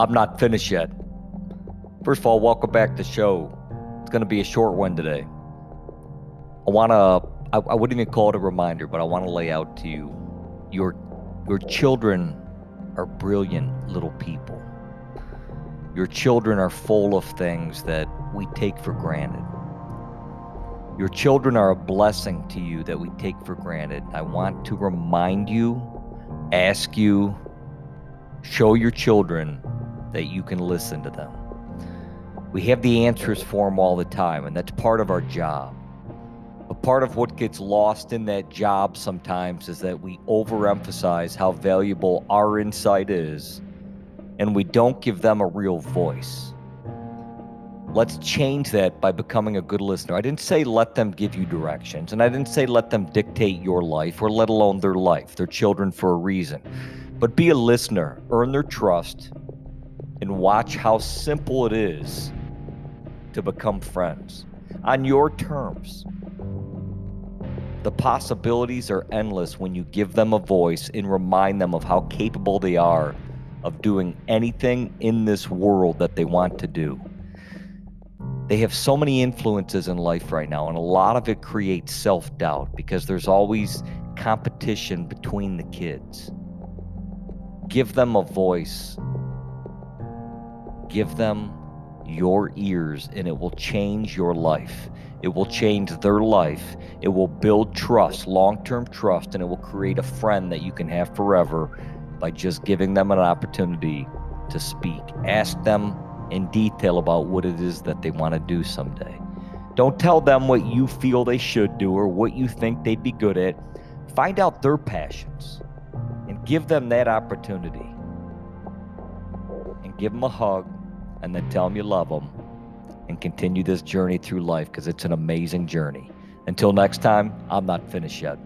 I'm not finished yet. First of all, welcome back to the show. It's going to be a short one today. I want to, I, I wouldn't even call it a reminder, but I want to lay out to you your, your children are brilliant little people. Your children are full of things that we take for granted. Your children are a blessing to you that we take for granted. I want to remind you, ask you, show your children that you can listen to them. We have the answers for them all the time, and that's part of our job. But part of what gets lost in that job sometimes is that we overemphasize how valuable our insight is, and we don't give them a real voice. Let's change that by becoming a good listener. I didn't say let them give you directions, and I didn't say let them dictate your life or let alone their life. They're children for a reason. But be a listener, earn their trust, and watch how simple it is to become friends on your terms. The possibilities are endless when you give them a voice and remind them of how capable they are of doing anything in this world that they want to do. They have so many influences in life right now, and a lot of it creates self doubt because there's always competition between the kids. Give them a voice Give them your ears, and it will change your life. It will change their life. It will build trust, long term trust, and it will create a friend that you can have forever by just giving them an opportunity to speak. Ask them in detail about what it is that they want to do someday. Don't tell them what you feel they should do or what you think they'd be good at. Find out their passions and give them that opportunity. And give them a hug and then tell them you love them and continue this journey through life because it's an amazing journey. Until next time, I'm not finished yet.